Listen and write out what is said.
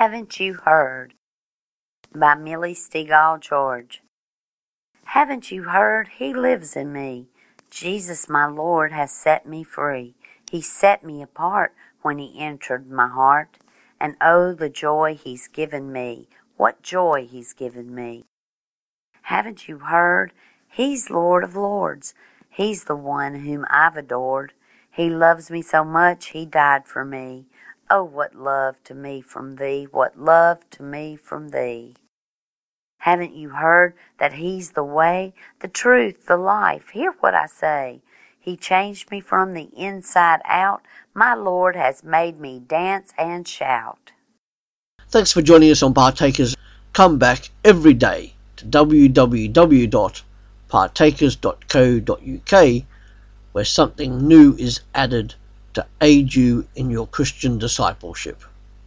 Haven't You Heard? by Milly Stegall George. Haven't you heard? He lives in me. Jesus, my Lord, has set me free. He set me apart when He entered my heart. And oh, the joy He's given me. What joy He's given me. Haven't you heard? He's Lord of Lords. He's the one whom I've adored. He loves me so much, He died for me. Oh, what love to me from Thee, what love to me from Thee. Haven't you heard that He's the way, the truth, the life? Hear what I say. He changed me from the inside out. My Lord has made me dance and shout. Thanks for joining us on Partakers. Come back every day to www.partakers.co.uk where something new is added to aid you in your Christian discipleship.